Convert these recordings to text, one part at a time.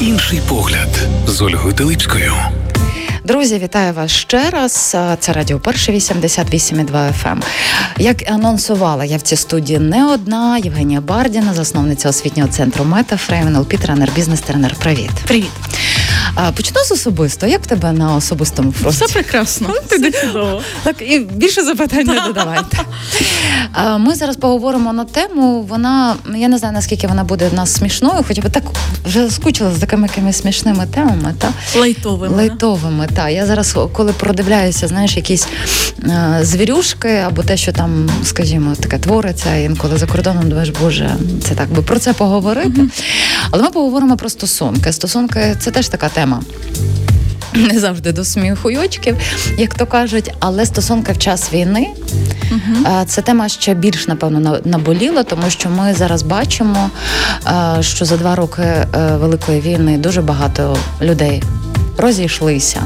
Інший погляд з Ольгою Телипською. Друзі, вітаю вас ще раз. Це радіо Перше 88,2 FM. Ем. Як анонсувала я в цій студії не одна Євгенія Бардіна, засновниця освітнього центру Метафрейм, НЛП, тренер, бізнес-тренер. Привіт. Привіт. Почну з особисто. Як в тебе на особистому фронті? Все прекрасно. Все чудово. Так, і більше запитань не додавайте. Ми зараз поговоримо на тему. Вона я не знаю наскільки вона буде в нас смішною, хоча б так вже скучила з такими якимись смішними темами. Та лайтовими. Лайтовими, так. Я зараз, коли продивляюся, знаєш, якісь е, звірюшки або те, що там, скажімо, таке твориться, інколи за кордоном думаєш, боже, це так би про це поговорити. Mm-hmm. Але ми поговоримо про стосунки. Стосунки це теж така тема. Не завжди до сміхуйочків, як то кажуть, але стосунки в час війни uh це тема ще більш напевно наболіла, тому що ми зараз бачимо, що за два роки е, великої війни дуже багато людей розійшлися.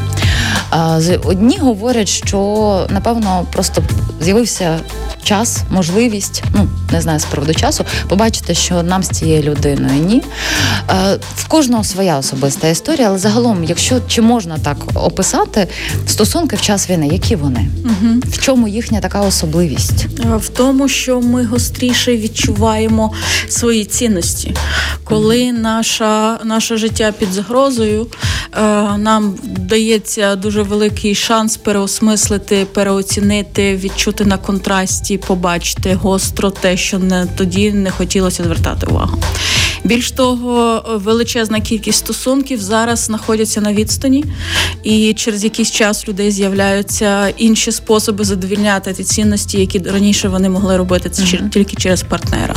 Одні говорять, що напевно просто з'явився час, можливість, ну не знаю з приводу часу, побачити, що нам з цією людиною ні. В кожного своя особиста історія, але загалом, якщо чи можна так описати стосунки в час війни, які вони? Угу. В чому їхня така особливість? В тому, що ми гостріше відчуваємо свої цінності, коли наша, наше життя під загрозою, нам дається дуже великий шанс переосмислити, переоцінити, відчути на контрасті, побачити гостро те, що не тоді не хотілося звертати увагу. Більш того, величезна кількість стосунків зараз знаходяться на відстані, і через якийсь час людей з'являються інші способи задовільняти ті цінності, які раніше вони могли робити це uh-huh. тільки через партнера.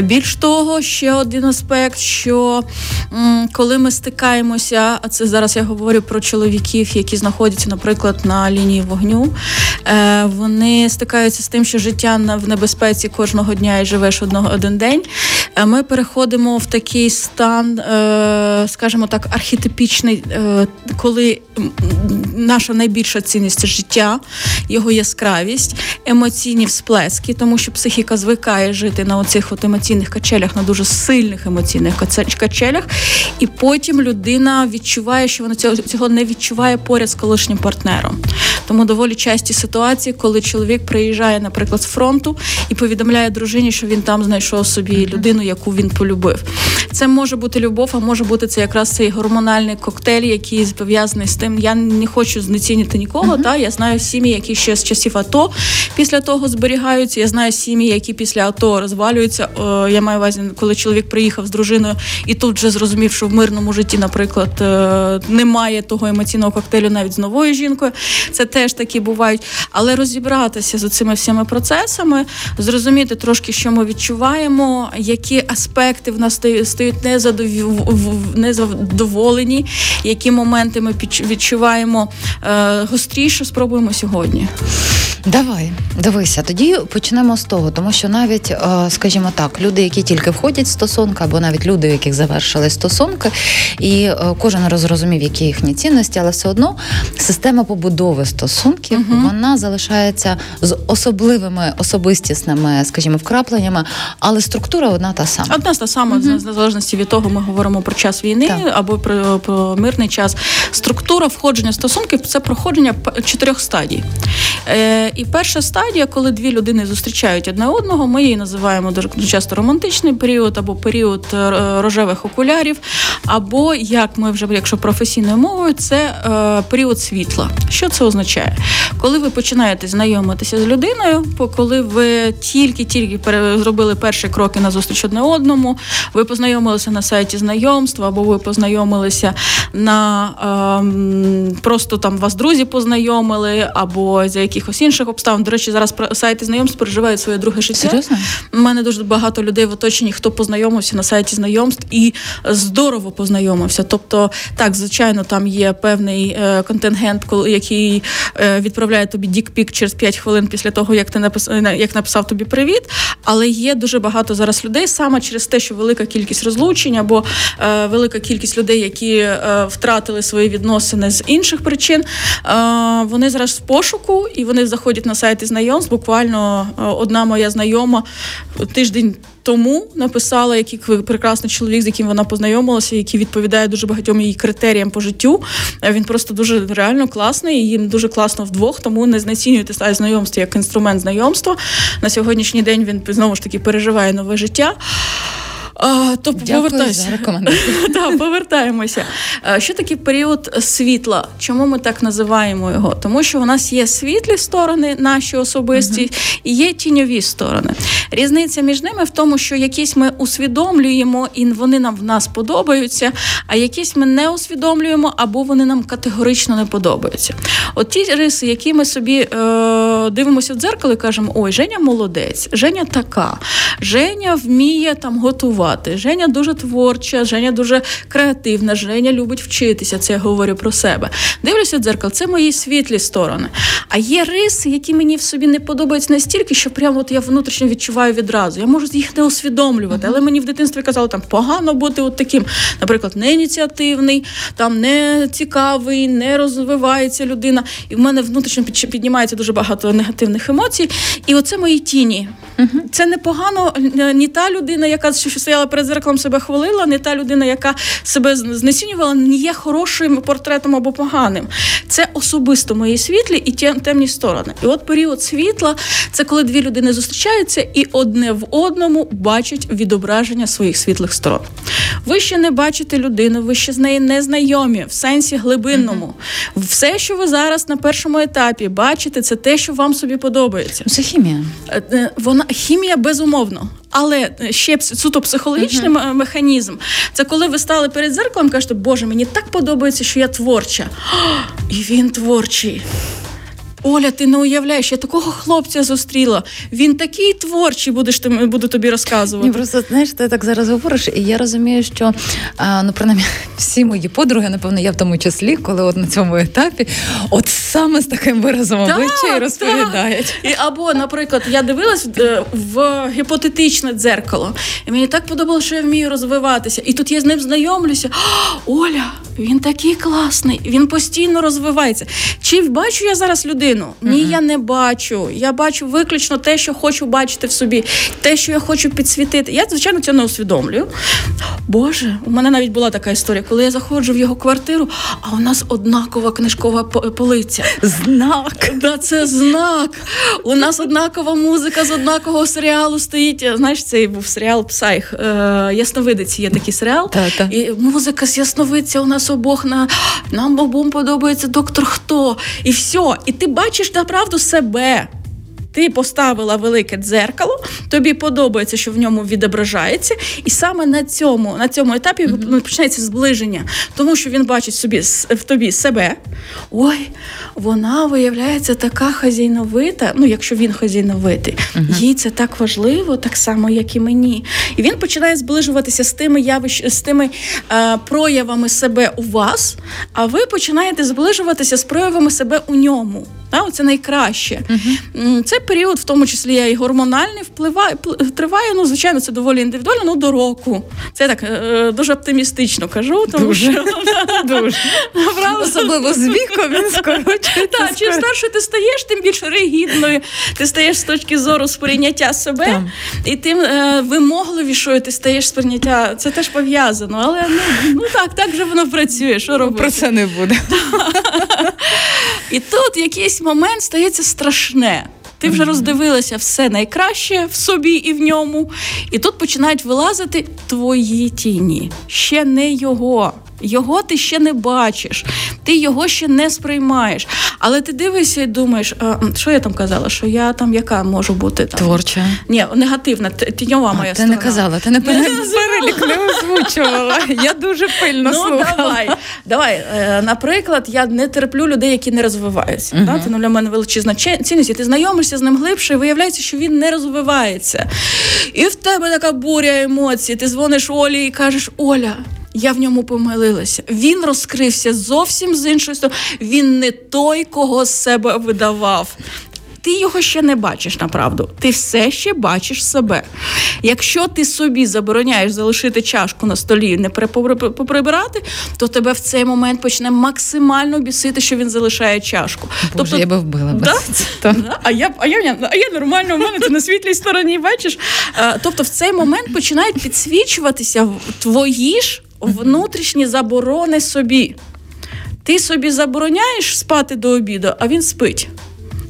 Більш того, ще один аспект, що м, коли ми стикаємося, а це зараз я говорю про чоловіків, які знаходяться, наприклад, на лінії вогню, е, вони стикаються з тим, що життя в небезпеці кожного дня і живеш одного один день. Е, ми переходимо в такий стан, е, скажімо так, архетипічний, е, коли наша найбільша цінність життя, його яскравість, емоційні всплески, тому що психіка звикає жити на оцих от емоційних качелях, на дуже сильних емоційних качелях, і потім людина відчуває, що вона цього цього не відчуває поряд з колишнім партнером. Тому доволі часті ситуації, коли чоловік приїжджає, наприклад, з фронту і повідомляє дружині, що він там знайшов собі людину, яку він полюбив. Це може бути любов, а може бути це якраз цей гормональний коктейль, який пов'язаний з тим. Я не хочу знецінити нікого. Uh-huh. Та я знаю сім'ї, які ще з часів АТО після того зберігаються. Я знаю сім'ї, які після АТО розвалюються. Я маю увазі, коли чоловік приїхав з дружиною і тут вже зрозумів, що в мирному житті, наприклад, е, немає того емоційного коктейлю навіть з новою жінкою. Це теж такі бувають. Але розібратися з цими всіма процесами, зрозуміти трошки, що ми відчуваємо, які аспекти в нас стають незадоволені, які моменти ми відчуваємо е, гостріше, спробуємо сьогодні. Давай, дивися, тоді почнемо з того, тому що навіть, е, скажімо так, люди, які тільки входять в стосунки, або навіть люди, у яких завершили стосунки, і е, кожен розрозумів, які їхні цінності, але все одно система побудови стосунків угу. вона залишається з особливими особистісними, скажімо, вкрапленнями, але структура одна та сама. Одна та сама, угу. в залежності від того, ми говоримо про час війни так. або про, про мирний час. Структура входження стосунків це проходження чотирьох стадій. Е, і перша стадія, коли дві людини зустрічають одне одного, ми її називаємо дуже часто романтичний період, або період е, рожевих окулярів, або як ми вже, якщо професійною мовою, це е, період світла. Що це означає? Коли ви починаєте знайомитися з людиною, коли ви тільки-тільки зробили перші кроки на зустріч одне одному, ви познайомилися на сайті знайомства, або ви познайомилися на е, просто там вас друзі познайомили, або за якихось інших інших обставин. До речі, зараз сайти знайомств переживають своє друге життя. Серйозно? У мене дуже багато людей в оточенні, хто познайомився на сайті знайомств і здорово познайомився. Тобто, так, звичайно, там є певний е, контингент, який е, відправляє тобі дікпік через 5 хвилин після того, як ти написав, як написав тобі привіт. Але є дуже багато зараз людей саме через те, що велика кількість розлучень або е, велика кількість людей, які е, втратили свої відносини з інших причин. Е, вони зараз в пошуку і вони заходять на сайти знайомств. Буквально е, одна моя знайома тиждень тому написала, який прекрасний чоловік, з яким вона познайомилася, який відповідає дуже багатьом її критеріям по життю. Він просто дуже реально класний, і їм дуже класно вдвох, тому не знецінюйте сайт знайомства як інструмент знайомства. На сьогоднішній день він знову ж таки переживає нове життя. А, то Дякую за рекомендацію. Так, повертаємося. Що таке період світла? Чому ми так називаємо його? Тому що у нас є світлі сторони, наші особисті, uh-huh. і є тіньові сторони. Різниця між ними в тому, що якісь ми усвідомлюємо, і вони нам в нас подобаються, а якісь ми не усвідомлюємо, або вони нам категорично не подобаються. От ті риси, які ми собі е, дивимося в дзеркало і кажемо: ой, Женя молодець, Женя така, Женя вміє там готувати працювати. Женя дуже творча, Женя дуже креативна, Женя любить вчитися. Це я говорю про себе. Дивлюся в дзеркало, це мої світлі сторони. А є риси, які мені в собі не подобаються настільки, що прямо от я внутрішньо відчуваю відразу. Я можу їх не усвідомлювати, але мені в дитинстві казали, там погано бути от таким, наприклад, не ініціативний, там не цікавий, не розвивається людина. І в мене внутрішньо піднімається дуже багато негативних емоцій. І оце мої тіні. Це непогано ні та людина, яка стояла перед зеркалом, себе хвалила, не та людина, яка себе знецінювала, не є хорошим портретом або поганим. Це особисто мої світлі і темні сторони. І от період світла це коли дві людини зустрічаються і одне в одному бачать відображення своїх світлих сторон. Ви ще не бачите людину, ви ще з нею не знайомі в сенсі глибинному. Uh-huh. Все, що ви зараз на першому етапі бачите, це те, що вам собі подобається. Це хімія. Е, е, вона хімія безумовно. Але ще суто психологічний uh-huh. механізм це коли ви стали перед зеркалом, кажете, Боже, мені так подобається, що я творча. І він творчий. Оля, ти не уявляєш, я такого хлопця зустріла. Він такий творчий, будеш ти буду тобі розказувати. Ні, Просто знаєш, ти так зараз говориш, і я розумію, що а, ну принаймні всі мої подруги, напевно, я в тому числі, коли от на цьому етапі, от саме з таким виразом обличчя і розповідають. І Або, наприклад, я дивилась е, в гіпотетичне дзеркало, і мені так подобалося, що я вмію розвиватися. І тут я з ним знайомлюся. Оля, він такий класний, він постійно розвивається. Чи бачу я зараз людину? Людину. Ні, я не бачу. Я бачу виключно те, що хочу бачити в собі, те, що я хочу підсвітити. Я, звичайно, цього не усвідомлюю. Боже, у мене навіть була така історія, коли я заходжу в його квартиру, а у нас однакова книжкова полиця. Знак. Да, Це знак. У нас однакова музика з однакового серіалу стоїть. Знаєш, цей був серіал Псайх. Е, Ясновидиці є такий серіал. Та-та. І музика з Ясновидця у нас обох на нам обом подобається доктор Хто. І все. І ти бачиш бачиш направду себе. Ти поставила велике дзеркало, тобі подобається, що в ньому відображається, і саме на цьому на цьому етапі mm-hmm. почнеться зближення, тому що він бачить собі в тобі себе. Ой, вона виявляється така хазійновита. Ну, якщо він хазійновитий, mm-hmm. їй це так важливо, так само, як і мені. І він починає зближуватися з тими явищ, з тими е, проявами себе у вас, а ви починаєте зближуватися з проявами себе у ньому. Це найкраще. Uh-huh. Це період, в тому числі і гормональний, впливає триває. Ну, звичайно, це доволі індивідуально, ну до року. Це так е, дуже оптимістично кажу, тому дуже. що дуже. особливо з віком він скорочує. Так, чим старше ти стаєш, тим більш ригідною. Ти стаєш з точки зору сприйняття себе, і тим е, вимогливішою ти стаєш сприйняття. Це теж пов'язано, але ну, ну так, так же воно працює. Що робити? Про це не буде. І тут якийсь момент стається страшне. Ти вже роздивилася все найкраще в собі і в ньому, і тут починають вилазити твої тіні, ще не його. Його ти ще не бачиш, ти його ще не сприймаєш. Але ти дивишся і думаєш, а, що я там казала? Що я там яка можу бути там? Творча. Ні, негативна, тіньова моя ти сторона. не казала, ти не перелік не озвучувала. Я дуже пильно ну, слухала. давай. Давай. Е, наприклад, я не терплю людей, які не розвиваються. Uh-huh. Це ну, для мене величезна цінність. І Ти знайомишся з ним глибше, і виявляється, що він не розвивається. І в тебе така буря емоцій. Ти дзвониш Олі і кажеш, Оля. Я в ньому помилилася. Він розкрився зовсім з іншої сторони. Він не той, кого з себе видавав. ти його ще не бачиш направду. Ти все ще бачиш себе. Якщо ти собі забороняєш залишити чашку на столі і не поприбирати, то тебе в цей момент почне максимально бісити, що він залишає чашку. Боже, тобто, я би вбила да? Да? А я а я, а я нормально, у мене це на світлій стороні, бачиш. А, тобто в цей момент починають підсвічуватися твої ж внутрішні заборони собі. Ти собі забороняєш спати до обіду, а він спить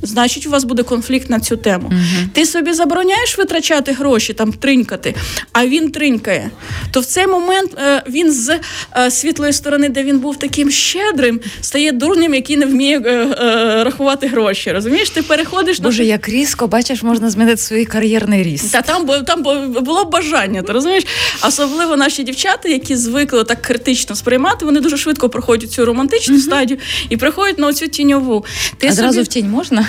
значить у вас буде конфлікт на цю тему. uh Ти собі забороняєш витрачати гроші, там тринькати, а він тринькає. То в цей момент е, він з е, світлої сторони, де він був таким щедрим, стає дурним, який не вміє е, е рахувати гроші. Розумієш, ти переходиш Боже, на як різко, бачиш, можна змінити свій кар'єрний ріст. Та там там було бажання, ти розумієш? Особливо наші дівчата, які звикли так критично сприймати, вони дуже швидко проходять цю романтичну uh стадію і приходять на оцю тіньову. Ти а собі... зразу в тінь можна?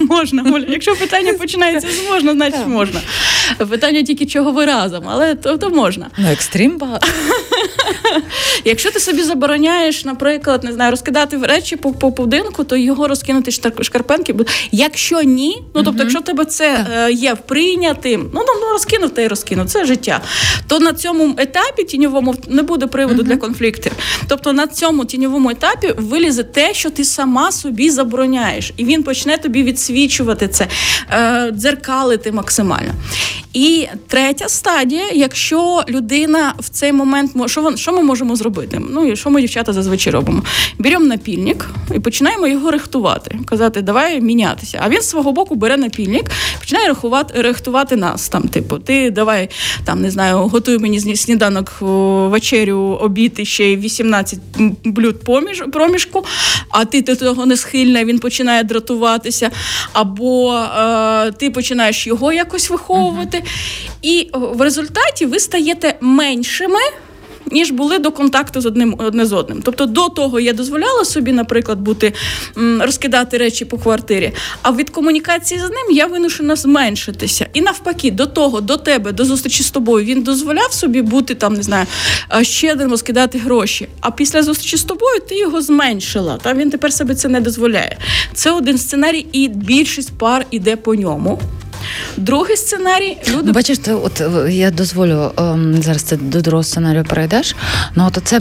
Можна, Оля. Якщо питання починається з можна, значить можна. Питання тільки чого ви разом, але то, то можна. Ну, екстрім багато. Якщо ти собі забороняєш, наприклад, не знаю, розкидати речі по по будинку, то його розкинути шкарпенки. Якщо ні, ну тобто, якщо тебе це е, є прийнятим, ну ну, ну розкинув та й розкинув, це життя. То на цьому етапі тіньовому не буде приводу для конфліктів. Тобто на цьому тіньовому етапі вилізе те, що ти сама собі забороняєш, і він почне тобі відсвічувати це, е, дзеркалити максимально. І третя стадія, якщо людина в цей момент що що ми можемо зробити? Ну і що ми дівчата зазвичай робимо? Беремо напільник і починаємо його рихтувати, казати, давай мінятися. А він з свого боку бере напільник, починає рахувати, рихтувати нас. Там, типу, ти давай там не знаю, готуй мені сніданок вечерю, обід і ще й 18 блюд поміж проміжку, а ти до того не схильна, він починає дратуватися, або е, ти починаєш його якось виховувати. І в результаті ви стаєте меншими. Ніж були до контакту з одним одне з одним. Тобто до того я дозволяла собі, наприклад, бути розкидати речі по квартирі, а від комунікації з ним я вимушена зменшитися. І навпаки, до того, до тебе, до зустрічі з тобою, він дозволяв собі бути там, не знаю, щедрим розкидати гроші. А після зустрічі з тобою ти його зменшила. Та він тепер себе це не дозволяє. Це один сценарій, і більшість пар іде по ньому. Другий сценарій люди ну, бачиш, ти, от е, я дозволю ем, зараз ти до другого сценарію перейдеш. Ну от це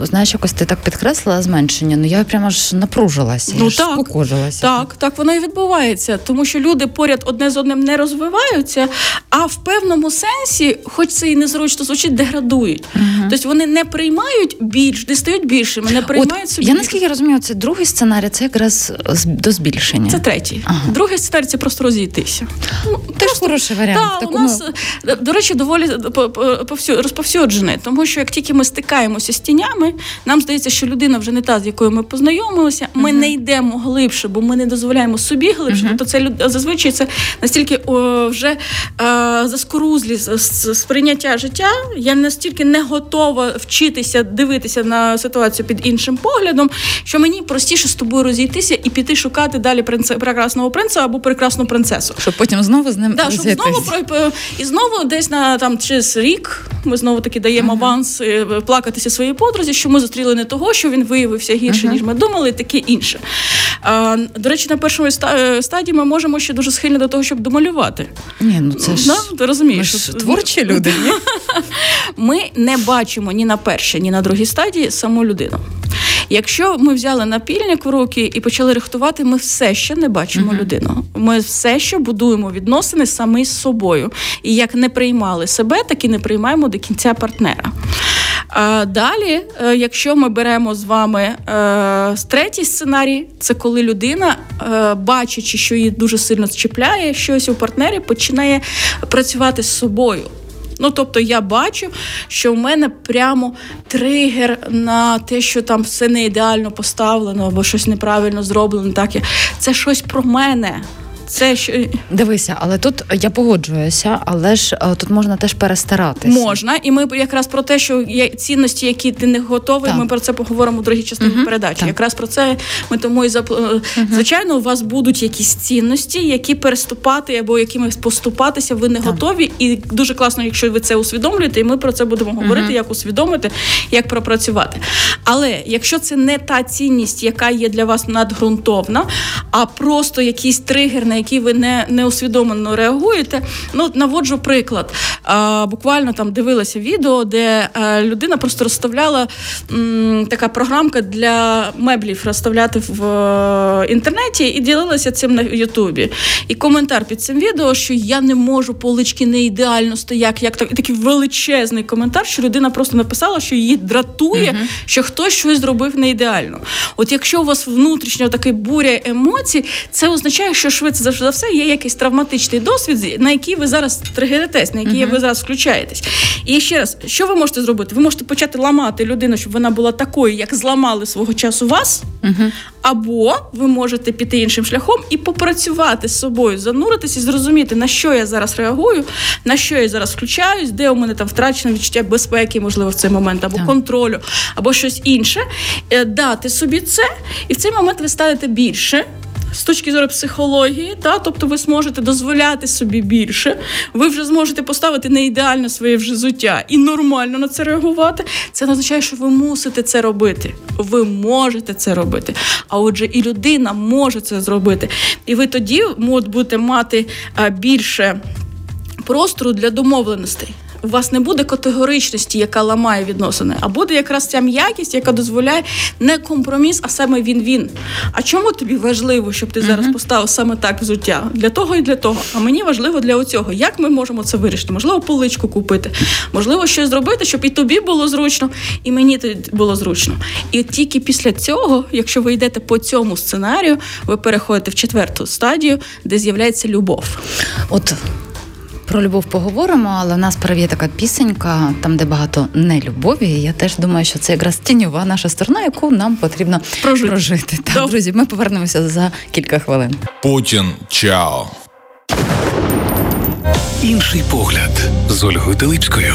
знаєш, якось ти так підкреслила зменшення. Ну я прямо ж напружилася, ну, я так, спокожилася. Так, так воно і відбувається, тому що люди поряд одне з одним не розвиваються, а в певному сенсі, хоч це і незручно звучить, деградують. Угу. Тобто вони не приймають більш, не стають більшими, не приймають от, собі. Я наскільки розумію, це другий сценарій, це якраз до збільшення. Це третій. Ага. Другий сценарій це просто розійтися. Ну, Теж хороший варіант. Так, у нас, до речі, доволі розповсюджений, тому що як тільки ми стикаємося з тінями, нам здається, що людина вже не та, з якою ми познайомилися, ми uh-huh. не йдемо глибше, бо ми не дозволяємо собі глибше. Uh-huh. Тобто це зазвичай це настільки о, вже а, заскорузлі сприйняття життя. Я настільки не готова вчитися дивитися на ситуацію під іншим поглядом, що мені простіше з тобою розійтися і піти шукати далі принце прекрасного принца або прекрасну принцесу. Щоб потім знову з ним да, щоб знову про і знову десь на там через рік ми знову таки даємо аванс uh-huh. плакатися своїй подрузі, що ми зустріли не того, що він виявився гірше, uh-huh. ніж ми думали, таке інше. А, До речі, на першому е, стадії ми можемо ще дуже схильні до того, щоб домалювати. Ні, ну це ж да? Ти розумієш, ми ж творчі люди. Ні? Ми не бачимо ні на першій, ні на другій стадії саму людину. Якщо ми взяли напільник в руки і почали рихтувати, ми все ще не бачимо uh-huh. людину. Ми все ще будуємо відносини самі з собою. І як не приймали себе, так і не приймаємо до кінця партнера. А Далі, е, якщо ми беремо з вами е, третій сценарій, це коли людина, е, бачачи, що її дуже сильно чіпляє, щось у партнері починає працювати з собою. Ну тобто я бачу, що в мене прямо тригер на те, що там все не ідеально поставлено або щось неправильно зроблено. Так це щось про мене. Це що дивися, але тут я погоджуюся, але ж е, тут можна теж перестаратися. Можна, і ми якраз про те, що є цінності, які ти не готовий. Так. Ми про це поговоримо в другій частині uh передачі. Так. Якраз про це ми тому і запл... uh звичайно, у вас будуть якісь цінності, які переступати або якимись поступатися. Ви не так. готові, і дуже класно, якщо ви це усвідомлюєте, і ми про це будемо говорити, як усвідомити, як пропрацювати. Але якщо це не та цінність, яка є для вас надґрунтовна, а просто якийсь тригер, який ви не не усвідомлено реагуєте. Ну, наводжу приклад. А, Буквально там дивилася відео, де а, е, людина просто розставляла м, така програмка для меблів розставляти в е, інтернеті і ділилася цим на Ютубі. І коментар під цим відео, що я не можу полички не ідеально стоять, як так такий величезний коментар, що людина просто написала, що її дратує, uh-huh. що хтось щось зробив не ідеально. От якщо у вас внутрішньо такий буря емоцій, це означає, що швидше за все є якийсь травматичний досвід, на який ви зараз тригеритесь, на який uh-huh. ви зараз включаєтесь. І ще раз, що ви можете зробити? Ви можете почати ламати людину, щоб вона була такою, як зламали свого часу вас, uh-huh. або ви можете піти іншим шляхом і попрацювати з собою, зануритися і зрозуміти, на що я зараз реагую, на що я зараз включаюсь, де у мене там втрачено відчуття безпеки, можливо, в цей момент, або yeah. контролю, або щось інше. Е, дати собі це, і в цей момент ви станете більше з точки зору психології, та тобто ви зможете дозволяти собі більше, ви вже зможете поставити не ідеально своє вже життя і нормально на це реагувати. Це не означає, що ви мусите це робити. Ви можете це робити. А отже, і людина може це зробити. І ви тоді будете мати більше простору для домовленостей у вас не буде категоричності, яка ламає відносини, а буде якраз ця м'якість, яка дозволяє не компроміс, а саме він-він. А чому тобі важливо, щоб ти зараз поставив саме так взуття? Для того і для того. А мені важливо для оцього. Як ми можемо це вирішити? Можливо, поличку купити, можливо, щось зробити, щоб і тобі було зручно, і мені було зручно. І тільки після цього, якщо ви йдете по цьому сценарію, ви переходите в четверту стадію, де з'являється любов. От про любов поговоримо, але в нас є така пісенька, там де багато нелюбові. І Я теж думаю, що це якраз тіньова наша сторона, яку нам потрібно прожити. прожити. Так, друзі, ми повернемося за кілька хвилин. Путін чао. Інший погляд з Ольгою Теличкою.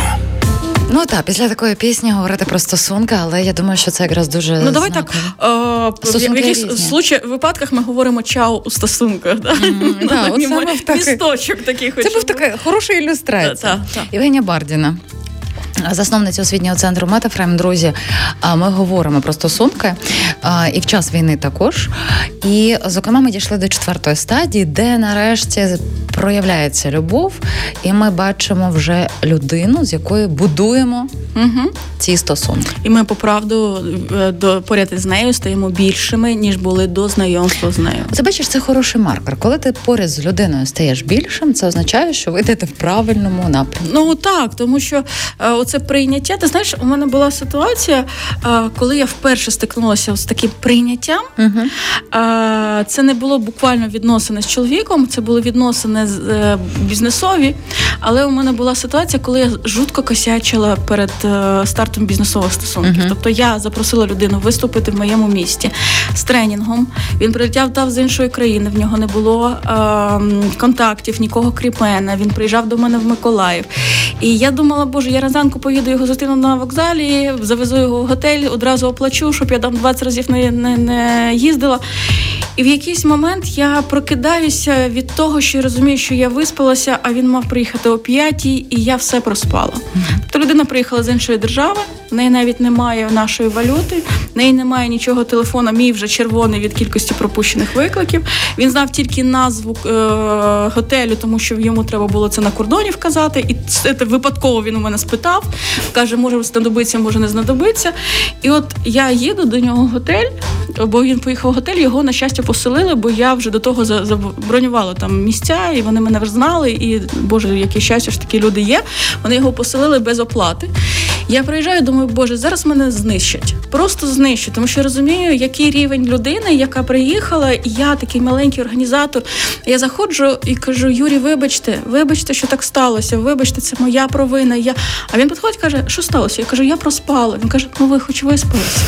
Ну так, після такої пісні говорити про стосунки, але я думаю, що це якраз дуже ну давай так е, в якихось случаях випадках ми говоримо чау у стосунках. Да? Mm, та, от саме місточок таких. Це був така хороша ілюстрація. Євгенія Бардіна. Засновниця освітнього центру Метафрем, друзі, ми говоримо про стосунки і в час війни також. І, зокрема, ми дійшли до четвертої стадії, де нарешті проявляється любов, і ми бачимо вже людину, з якою будуємо угу. ці стосунки. І ми по правду е, до поряд із нею стаємо більшими ніж були до знайомства з нею. Це бачиш, це хороший маркер. Коли ти поряд з людиною стаєш більшим, це означає, що ви йдете в правильному напрямку. Ну так, тому що е, оце прийняття. Ти знаєш, у мене була ситуація, е, коли я вперше стикнулася з таким прийняттям. Угу. Це не було буквально відносини з чоловіком, це були відносини Е, бізнесові, але у мене була ситуація, коли я жутко косячила перед стартом бізнесових стосунків. Uh-huh. Тобто я запросила людину виступити в моєму місті з тренінгом. Він прилетів там з іншої країни. В нього не було е, контактів, нікого крім мене. Він приїжджав до мене в Миколаїв. І я думала, боже, я разанку поїду його зустріну на вокзалі, завезу його в готель, одразу оплачу, щоб я там 20 разів не, не, не їздила. І в якийсь момент я прокидаюся від того, що я розумію, що я виспалася, а він мав приїхати о п'ятій, і я все проспала. Тобто людина приїхала з іншої держави, в неї навіть немає нашої валюти, в неї немає нічого телефона. Мій вже червоний від кількості пропущених викликів. Він знав тільки назву е- готелю, тому що йому треба було це на кордоні вказати. І це випадково він у мене спитав. Каже, може знадобиться, може не знадобиться. І от я їду до нього в готель, бо він поїхав в готель, його на щастя поселили, бо я вже до того забронювала там місця, і вони мене знали. І Боже, яке щастя ж такі люди є. Вони його поселили без оплати. Я приїжджаю, думаю, боже, зараз мене знищать. Просто знищать, тому що я розумію, який рівень людини, яка приїхала, і я такий маленький організатор. Я заходжу і кажу: Юрій, вибачте, вибачте, що так сталося. Вибачте, це моя провина. Я... А він підходить, каже, що сталося? Я кажу, я проспала. Він каже, ну ви хоч виспалися.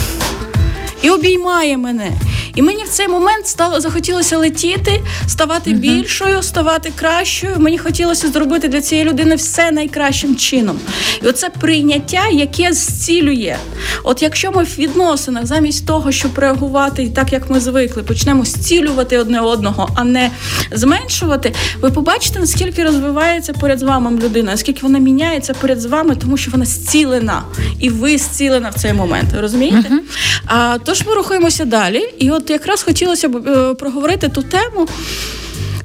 І обіймає мене. І мені в цей момент стало захотілося летіти, ставати uh-huh. більшою, ставати кращою. Мені хотілося зробити для цієї людини все найкращим чином. І оце прийняття, яке зцілює. От якщо ми в відносинах, замість того, щоб реагувати так, як ми звикли, почнемо зцілювати одне одного, а не зменшувати, ви побачите, наскільки розвивається поряд з вами людина, наскільки вона міняється поряд з вами, тому що вона зцілена, і ви зцілена в цей момент. Розумієте? Uh-huh. А тож ми рухаємося далі, і от якраз хотілося б е, проговорити ту тему.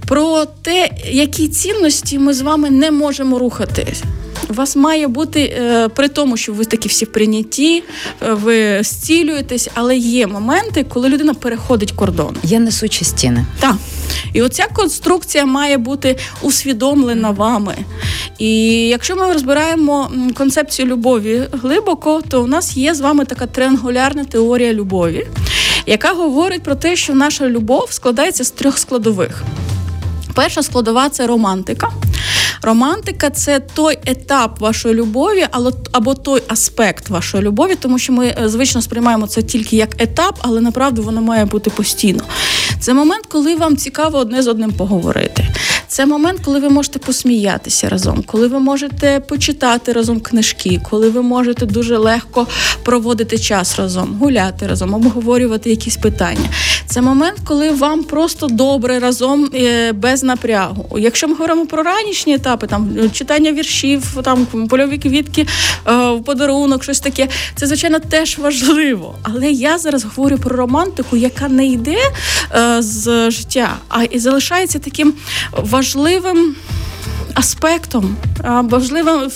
Про те, які цінності ми з вами не можемо рухатись. У вас має бути е, при тому, що ви такі всі прийняті, е, ви зцілюєтесь, але є моменти, коли людина переходить кордон. Є несучі стіни. Так. І оця конструкція має бути усвідомлена вами. І якщо ми розбираємо концепцію любові глибоко, то у нас є з вами така триангулярна теорія любові, яка говорить про те, що наша любов складається з трьох складових. Перша складова це романтика. Романтика це той етап вашої любові, або той аспект вашої любові, тому що ми е, звично сприймаємо це тільки як етап, але направду воно має бути постійно. Це момент, коли вам цікаво одне з одним поговорити. Це момент, коли ви можете посміятися разом, коли ви можете почитати разом книжки, коли ви можете дуже легко проводити час разом, гуляти разом, обговорювати якісь питання. Це момент, коли вам просто добре разом е, без напрягу. Якщо ми говоримо про ранішні етапи, там читання віршів, там польові квітки, е, подарунок, щось таке, це звичайно теж важливо. Але я зараз говорю про романтику, яка не йде е, з життя, а і залишається таким важливим аспектом, важливою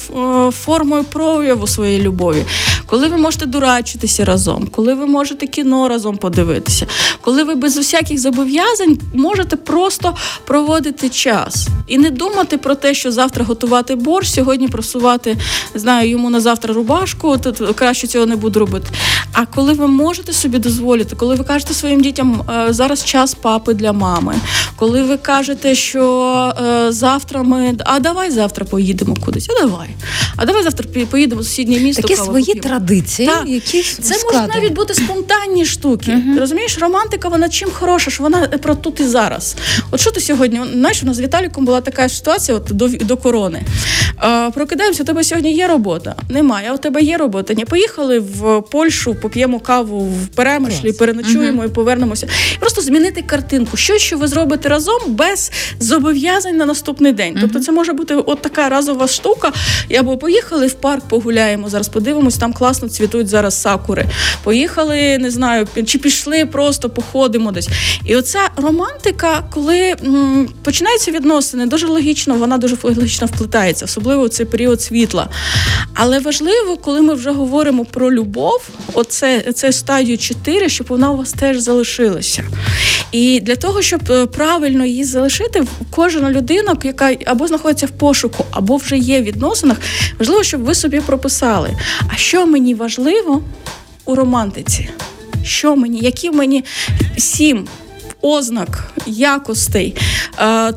формою прояву своєї любові, коли ви можете дурачитися разом, коли ви можете кіно разом подивитися, коли ви без усяких зобов'язань можете просто проводити час і не думати про те, що завтра готувати борщ, сьогодні просувати не знаю, йому на завтра рубашку, то краще цього не буду робити. А коли ви можете собі дозволити, коли ви кажете своїм дітям «Е, зараз час папи для мами, коли ви кажете, що е, завтра ми а давай завтра поїдемо кудись, а давай. А давай завтра поїдемо в сусіднє місто. Такі свої поп'ємо. традиції, так. які це можуть навіть бути спонтанні штуки. uh Розумієш, романтика вона чим хороша, що вона про тут і зараз. От що ти сьогодні? Знаєш, у нас з Віталіком була така ситуація от до до корони. А, Прокидаємося, у тебе сьогодні є робота? Немає. А у тебе є робота? Ні, поїхали в Польщу, поп'ємо каву в перемишлі, переночуємо uh і повернемося. Просто змінити картинку. Що що ви зробите разом без зобов'язань на наступний день. Тобто, це може бути от така разова штука. Або поїхали в парк, погуляємо. Зараз подивимось, там класно цвітуть зараз сакури. Поїхали, не знаю, чи пішли, просто походимо десь. І оця романтика, коли м, починаються відносини, дуже логічно, вона дуже логічно вплетається, особливо в цей період світла. Але важливо, коли ми вже говоримо про любов, оце це стадію 4, щоб вона у вас теж залишилася. І для того, щоб е, правильно її залишити, кожна людина, яка або знаходиться в пошуку, або вже є в відносинах, важливо, щоб ви собі прописали. А що мені важливо у романтиці? Що мені, які мені сім ознак, якостей, е,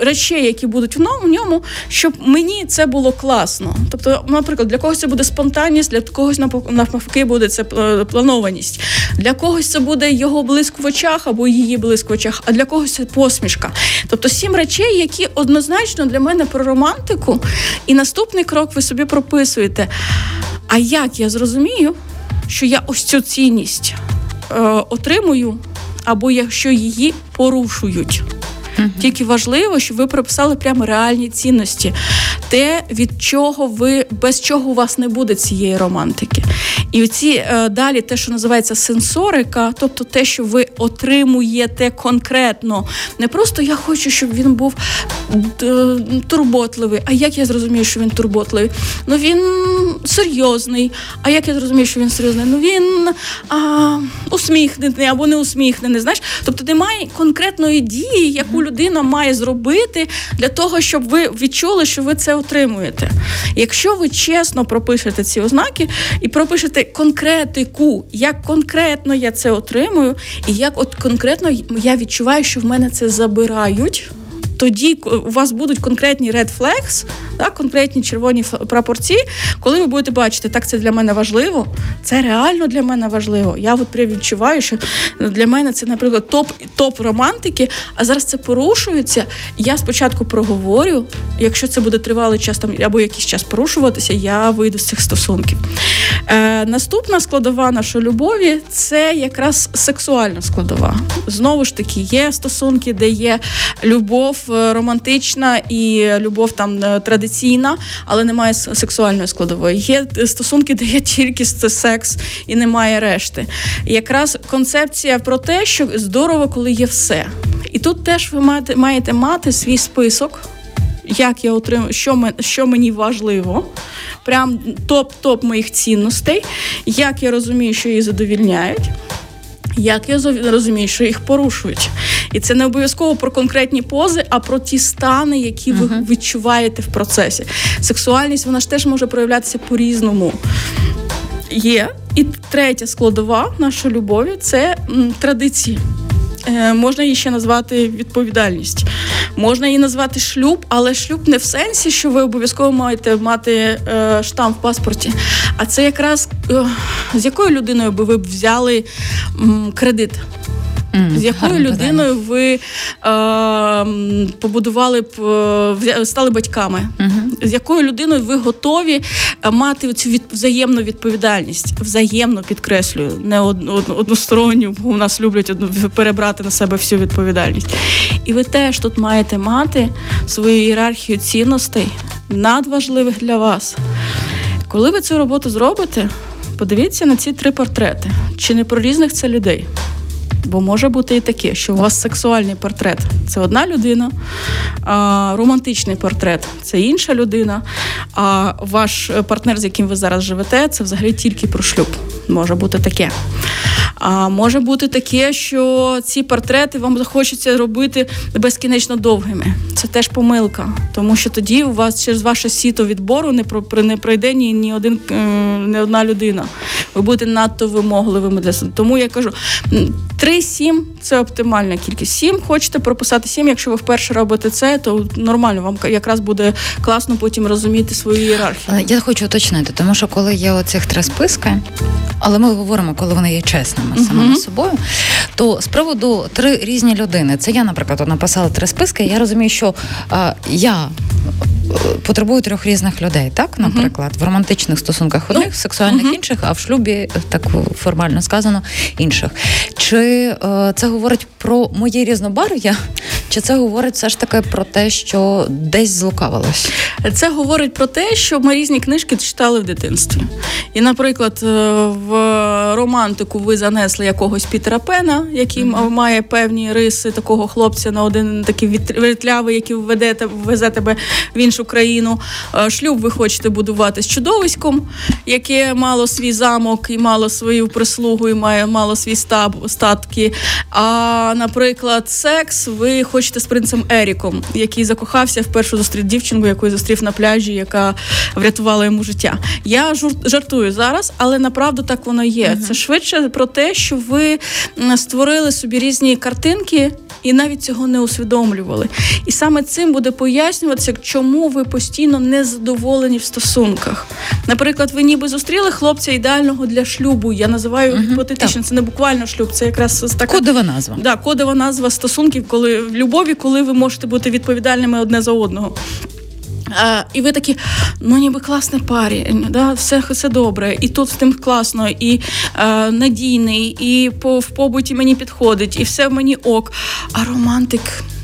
речей, які будуть в ньому, щоб мені це було класно. Тобто, наприклад, для когось це буде спонтанність, для когось навпаки буде це планованість, для когось це буде його блиск в очах або її блиск в очах, а для когось це посмішка. Тобто сім речей, які однозначно для мене про романтику, і наступний крок ви собі прописуєте. А як я зрозумію, що я ось цю цінність е, отримую? Або якщо її порушують. Тільки важливо, щоб ви прописали прямо реальні цінності, те, від чого ви без чого у вас не буде цієї романтики. І оці е, далі, те, що називається сенсорика, тобто те, що ви отримуєте конкретно, не просто я хочу, щоб він був е, турботливий. А як я зрозумію, що він турботливий? Ну він серйозний. А як я зрозумію, що він серйозний? Ну він а, усміхнений або не усміхнений. Знаєш, тобто немає конкретної дії, яку людина має зробити для того, щоб ви відчули, що ви це отримуєте. Якщо ви чесно пропишете ці ознаки і пропишете конкретику, як конкретно я це отримую, і як от конкретно я відчуваю, що в мене це забирають тоді у вас будуть конкретні red flags, так, конкретні червоні прапорці, коли ви будете бачити, так це для мене важливо, це реально для мене важливо. Я от прям відчуваю, що для мене це, наприклад, топ топ романтики, а зараз це порушується. Я спочатку проговорю, якщо це буде тривалий час там або якийсь час порушуватися, я вийду з цих стосунків. Е, Наступна складова нашої любові це якраз сексуальна складова. Знову ж таки, є стосунки, де є любов е, романтична і любов там е, традиційна, але немає сексуальної складової. Є стосунки, де є тільки секс і немає решти. Якраз концепція про те, що здорово, коли є все. І тут теж ви маєте, маєте мати свій список. Як я отримую, що що мені важливо, прям топ-топ моїх цінностей, як я розумію, що її задовільняють, як я розумію, що їх порушують. І це не обов'язково про конкретні пози, а про ті стани, які ви uh-huh. відчуваєте в процесі. Сексуальність вона ж теж може проявлятися по-різному. Є. І третя складова нашої любові це м, традиції. Е, можна її ще назвати відповідальність. Можна її назвати шлюб, але шлюб не в сенсі, що ви обов'язково маєте мати е, штамп в паспорті. А це якраз е, з якою людиною би ви взяли кредит. Mm, з якою людиною питання. ви е, побудували б е, стали батьками? Uh-huh. З якою людиною ви готові е, мати цю від, взаємну відповідальність? Взаємно підкреслюю, не од, од, односторонню, бо у нас люблять одну, перебрати на себе всю відповідальність. І ви теж тут маєте мати свою ієрархію цінностей надважливих для вас. Коли ви цю роботу зробите, подивіться на ці три портрети. Чи не про різних це людей? Бо може бути і таке, що у вас сексуальний портрет це одна людина, а романтичний портрет це інша людина. А ваш партнер, з яким ви зараз живете, це взагалі тільки про шлюб. Може бути таке. А може бути таке, що ці портрети вам захочеться робити безкінечно довгими. Це теж помилка, тому що тоді у вас через ваше сіто відбору не про не пройде ні, ні один е, не одна людина. Ви будете надто вимогливими для себе. Тому я кажу: 3-7 це оптимальна кількість. 7 хочете прописати 7, Якщо ви вперше робите це, то нормально вам якраз буде класно потім розуміти свою ієрархію. Я хочу уточнити, тому що коли є оцих три списки, але ми говоримо, коли вони є чесними uh-huh. собою. То з приводу три різні людини, це я, наприклад, написала три списки. Я розумію, що а, я потребують трьох різних людей, так, наприклад, в романтичних стосунках одних, в сексуальних інших, а в шлюбі, так формально сказано, інших. Чи е, це говорить про моє різнобарв'я, чи це говорить все ж таки про те, що десь злукавилось? Це говорить про те, що ми різні книжки читали в дитинстві. І, наприклад, е, в романтику ви занесли якогось Пітера Пена, який mm-hmm. має певні риси такого хлопця на один такий вітрявий, який веде, везе тебе в іншу країну. Е, шлюб ви хочете будувати з чудовиськом, яке мало свій замок і мало свою прислугу, і має мало свій стаб, статки. А, наприклад, секс ви хочете з принцем Еріком, який закохався в першу зустріч дівчинку, яку зустрів на пляжі, яка врятувала йому життя. Я жартую зараз, але направду так воно є. Uh-huh. Це швидше про те, що ви створили собі різні картинки. І навіть цього не усвідомлювали. І саме цим буде пояснюватися, чому ви постійно не задоволені в стосунках. Наприклад, ви ніби зустріли хлопця ідеального для шлюбу. Я називаю угу, гіпотетично, це не буквально шлюб, це якраз така кодова назва. Да, кодова назва стосунків, коли в любові, коли ви можете бути відповідальними одне за одного. А, І ви такі, ну ніби класний парі, да, все все добре, і тут з тим класно, і а, надійний, і по в побуті мені підходить, і все в мені ок. А романтик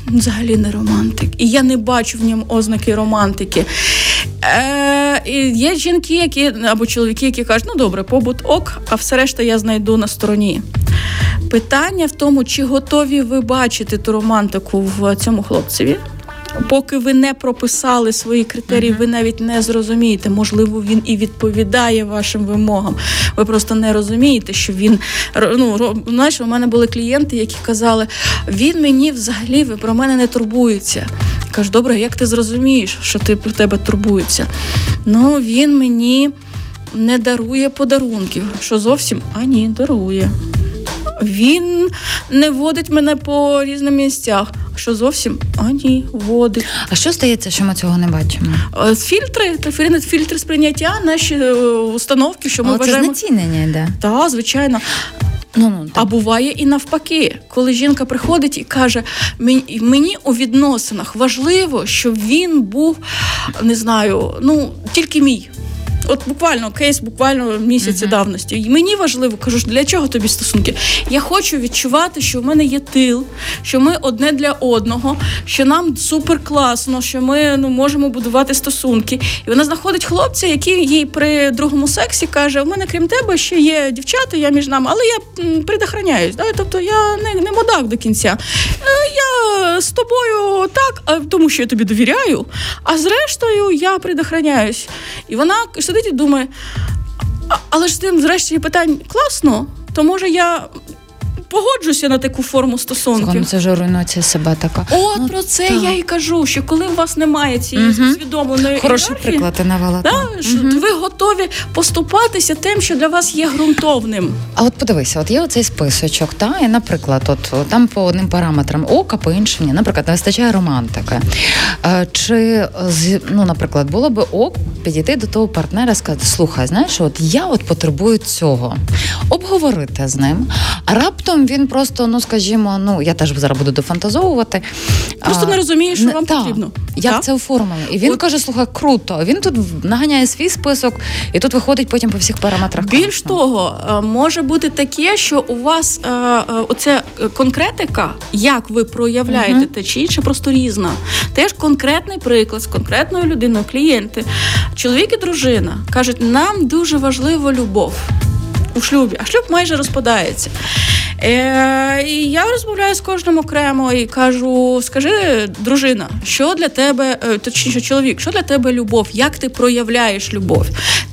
взагалі не романтик. І я не бачу в ньому ознаки романтики. Е, Є жінки, які або чоловіки, які кажуть, ну добре, побут ок, а все решта я знайду на стороні. Питання в тому, чи готові ви бачити ту романтику в цьому хлопцеві. Поки ви не прописали свої критерії, ви навіть не зрозумієте. Можливо, він і відповідає вашим вимогам. Ви просто не розумієте, що він ну, знаєш, у мене були клієнти, які казали, він мені взагалі про мене не турбується. Кажу, добре, як ти зрозумієш, що ти про тебе турбується? Ну, він мені не дарує подарунків, що зовсім а ні, дарує. Він не водить мене по різним місцях. Що зовсім а ні, водить. А що стається, що ми цього не бачимо? Е, Фільтри, та фільтри, фільтри сприйняття, наші е, установки, що ми Але це вважаємо. знецінення йде. Так, звичайно. Ну, ну, А буває і навпаки, коли жінка приходить і каже: «Мені- мені у відносинах важливо, щоб він був, не знаю, ну тільки мій. От буквально кейс, буквально місяця давності. І мені важливо, кажу, для чого тобі стосунки? Я хочу відчувати, що в мене є тил, що ми одне для одного, що нам супер класно, що ми ну можемо будувати стосунки. І вона знаходить хлопця, який їй при другому сексі каже: У мене крім тебе ще є дівчата, я між нами, але я предохраняюсь. Да? Тобто я не, не мудак до кінця. Е, Я з тобою так, тому що я тобі довіряю, а зрештою я предохраняюсь. І вона сидить і думає. Але ж з тим, зрештою, питань класно, то може я погоджуся на таку форму стосунків. це вже руйнуція себе така. От Ну, про це так. я і кажу, що коли у вас немає цієї Мгм. усвідомленої Хороший приклад ти навела. Да, що ви готові поступатися тим, що для вас є ґрунтовним. А от подивися, от є оцей списочок, та і, наприклад, от там по одним параметрам ок, а по іншим ні. Наприклад, не вистачає романтики. Е, Чи ну, наприклад, було би ок підійти до того партнера і сказати: слухай, знаєш, от я от потребую цього, обговорити з ним. А раптом він просто, ну скажімо, ну я теж зараз буду дофантазовувати. Просто а, не розуміє, що не- вам та, потрібно. Як Та? це оформлено? І він От- каже: слухай, круто. Він тут наганяє свій список, і тут виходить потім по всіх параметрах. Більш класно. того, е, може бути таке, що у вас е, е, оця е, конкретика, як ви проявляєте Мгм. те чи інше, просто різна. Теж конкретний приклад з конкретною людиною, клієнти, чоловік і дружина кажуть, нам дуже важлива любов. У шлюбі, а шлюб майже розпадається. Е, і я розмовляю з кожним окремо і кажу: скажи, дружина, що для тебе, е, точніше, чоловік, що для тебе любов? Як ти проявляєш любов?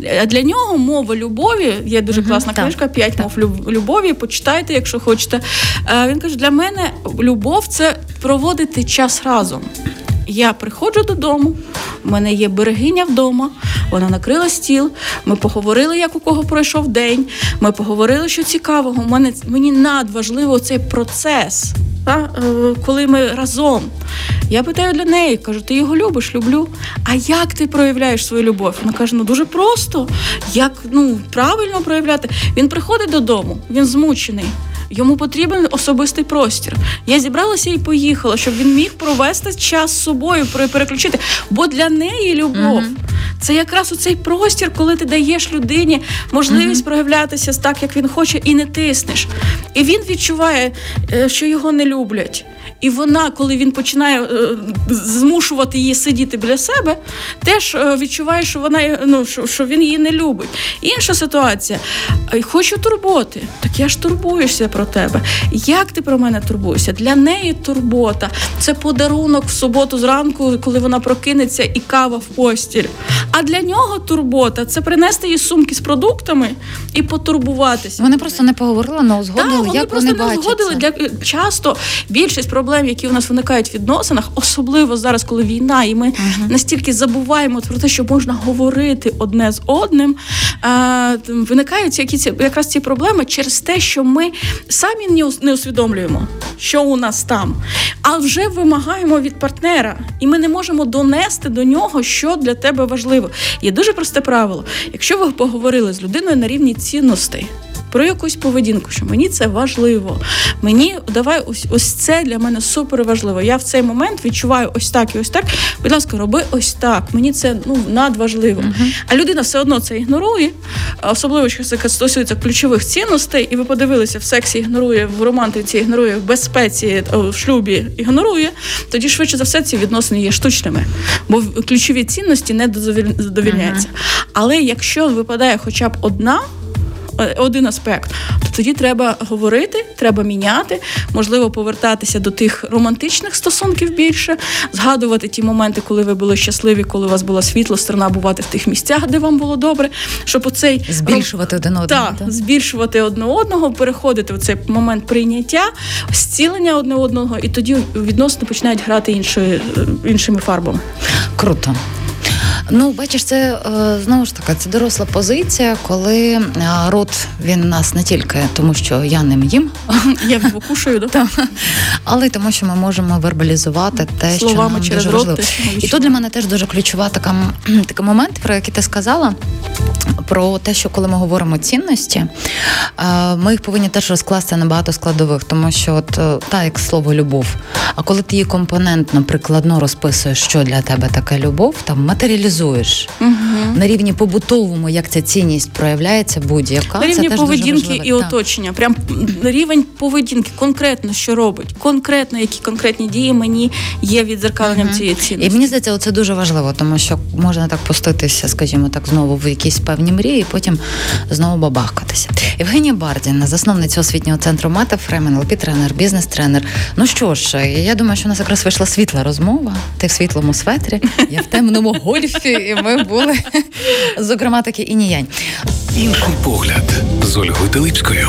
Е, Для нього мова любові є дуже Мгм, класна так, книжка П'ять мов любові. Почитайте, якщо хочете. Е, Він каже: для мене любов це проводити час разом. Я приходжу додому, у мене є берегиня вдома, вона накрила стіл. Ми поговорили, як у кого пройшов день. Ми поговорили, що цікавого. Мене мені надважливо цей процес. Та, е, коли ми разом. Я питаю для неї, кажу, ти його любиш, люблю. А як ти проявляєш свою любов? Вона каже: ну дуже просто. Як ну правильно проявляти? Він приходить додому, він змучений. Йому потрібен особистий простір. Я зібралася і поїхала, щоб він міг провести час з собою, пере- переключити. Бо для неї любов це якраз у цей простір, коли ти даєш людині можливість проявлятися так, як він хоче, і не тиснеш. І він відчуває, е, що його не люблять. І вона, коли він починає е, змушувати її сидіти біля себе, теж е, відчуває, що вона ну, що, що він її не любить. Інша ситуація. Хочу турботи. Так я ж турбуюся про тебе. Як ти про мене турбуєшся? Для неї турбота це подарунок в суботу зранку, коли вона прокинеться і кава в постіль. А для нього турбота це принести їй сумки з продуктами і потурбуватися. Вони просто не поговорили, але узгодили, Так, вони як просто вони не бачать. згодили. Для часто більшість проблем, які у нас виникають в відносинах, особливо зараз, коли війна, і ми настільки забуваємо про те, що можна говорити одне з одним. е, виникають які ці якраз ці проблеми через те, що ми самі не усвідомлюємо, що у нас там, а вже вимагаємо від партнера, і ми не можемо донести до нього, що для тебе важливо. Є дуже просте правило: якщо ви поговорили з людиною на рівні цінностей про якусь поведінку, що мені це важливо. Мені давай ось ось це для мене супер важливо. Я в цей момент відчуваю ось так і ось так. Будь ласка, роби ось так. Мені це ну надважливо. А людина все одно це ігнорує, особливо що це стосується ключових цінностей, і ви подивилися в сексі ігнорує, в романтиці ігнорує, в безпеці, в шлюбі ігнорує. Тоді швидше за все ці відносини є штучними, бо ключові цінності не задовільняються. Але якщо випадає хоча б одна один аспект, то тоді треба говорити, треба міняти, можливо, повертатися до тих романтичних стосунків більше, згадувати ті моменти, коли ви були щасливі, коли у вас була світла сторона, бувати в тих місцях, де вам було добре, щоб оцей Збільшувати один одного. так, так? збільшувати одне одного, переходити в цей момент прийняття, зцілення одне одного, і тоді відносини починають грати іншою, іншими фарбами. Круто. Ну, бачиш, це е, знову ж таки це доросла позиція, коли е, рот він нас не тільки тому, що я ним їм, Я його кушаю, да? Але й тому, що ми можемо вербалізувати те, що нам через дуже рот, важливо. те, що І тут для мене теж дуже ключова така такий момент, про який ти сказала. Про те, що коли ми говоримо цінності, е, ми їх повинні теж розкласти на багато складових, тому що от та як слово любов. А коли ти її компонентно, прикладно розписуєш, що для тебе таке любов, там матеріалізуєш на рівні побутовому, як ця цінність проявляється, будь-яка На це рівні теж поведінки дуже і Так. оточення. Прям рівень поведінки, конкретно що робить, конкретно які конкретні дії мені є відзеркаленням цієї цінності. І мені здається, це дуже важливо, тому що можна так пуститися, скажімо так, знову в якісь певні мрії, і потім знову бабахкатися. Євгенія Бардіна, засновниця освітнього центру Мета Фрем, НЛП тренер, бізнес-тренер. Ну що ж, я думаю, що у нас якраз вийшла світла розмова. Ти в світлому светрі, я в темному гольфі, і ми були, зокрема, таки і ніянь. Інший погляд з Ольгою Телипською.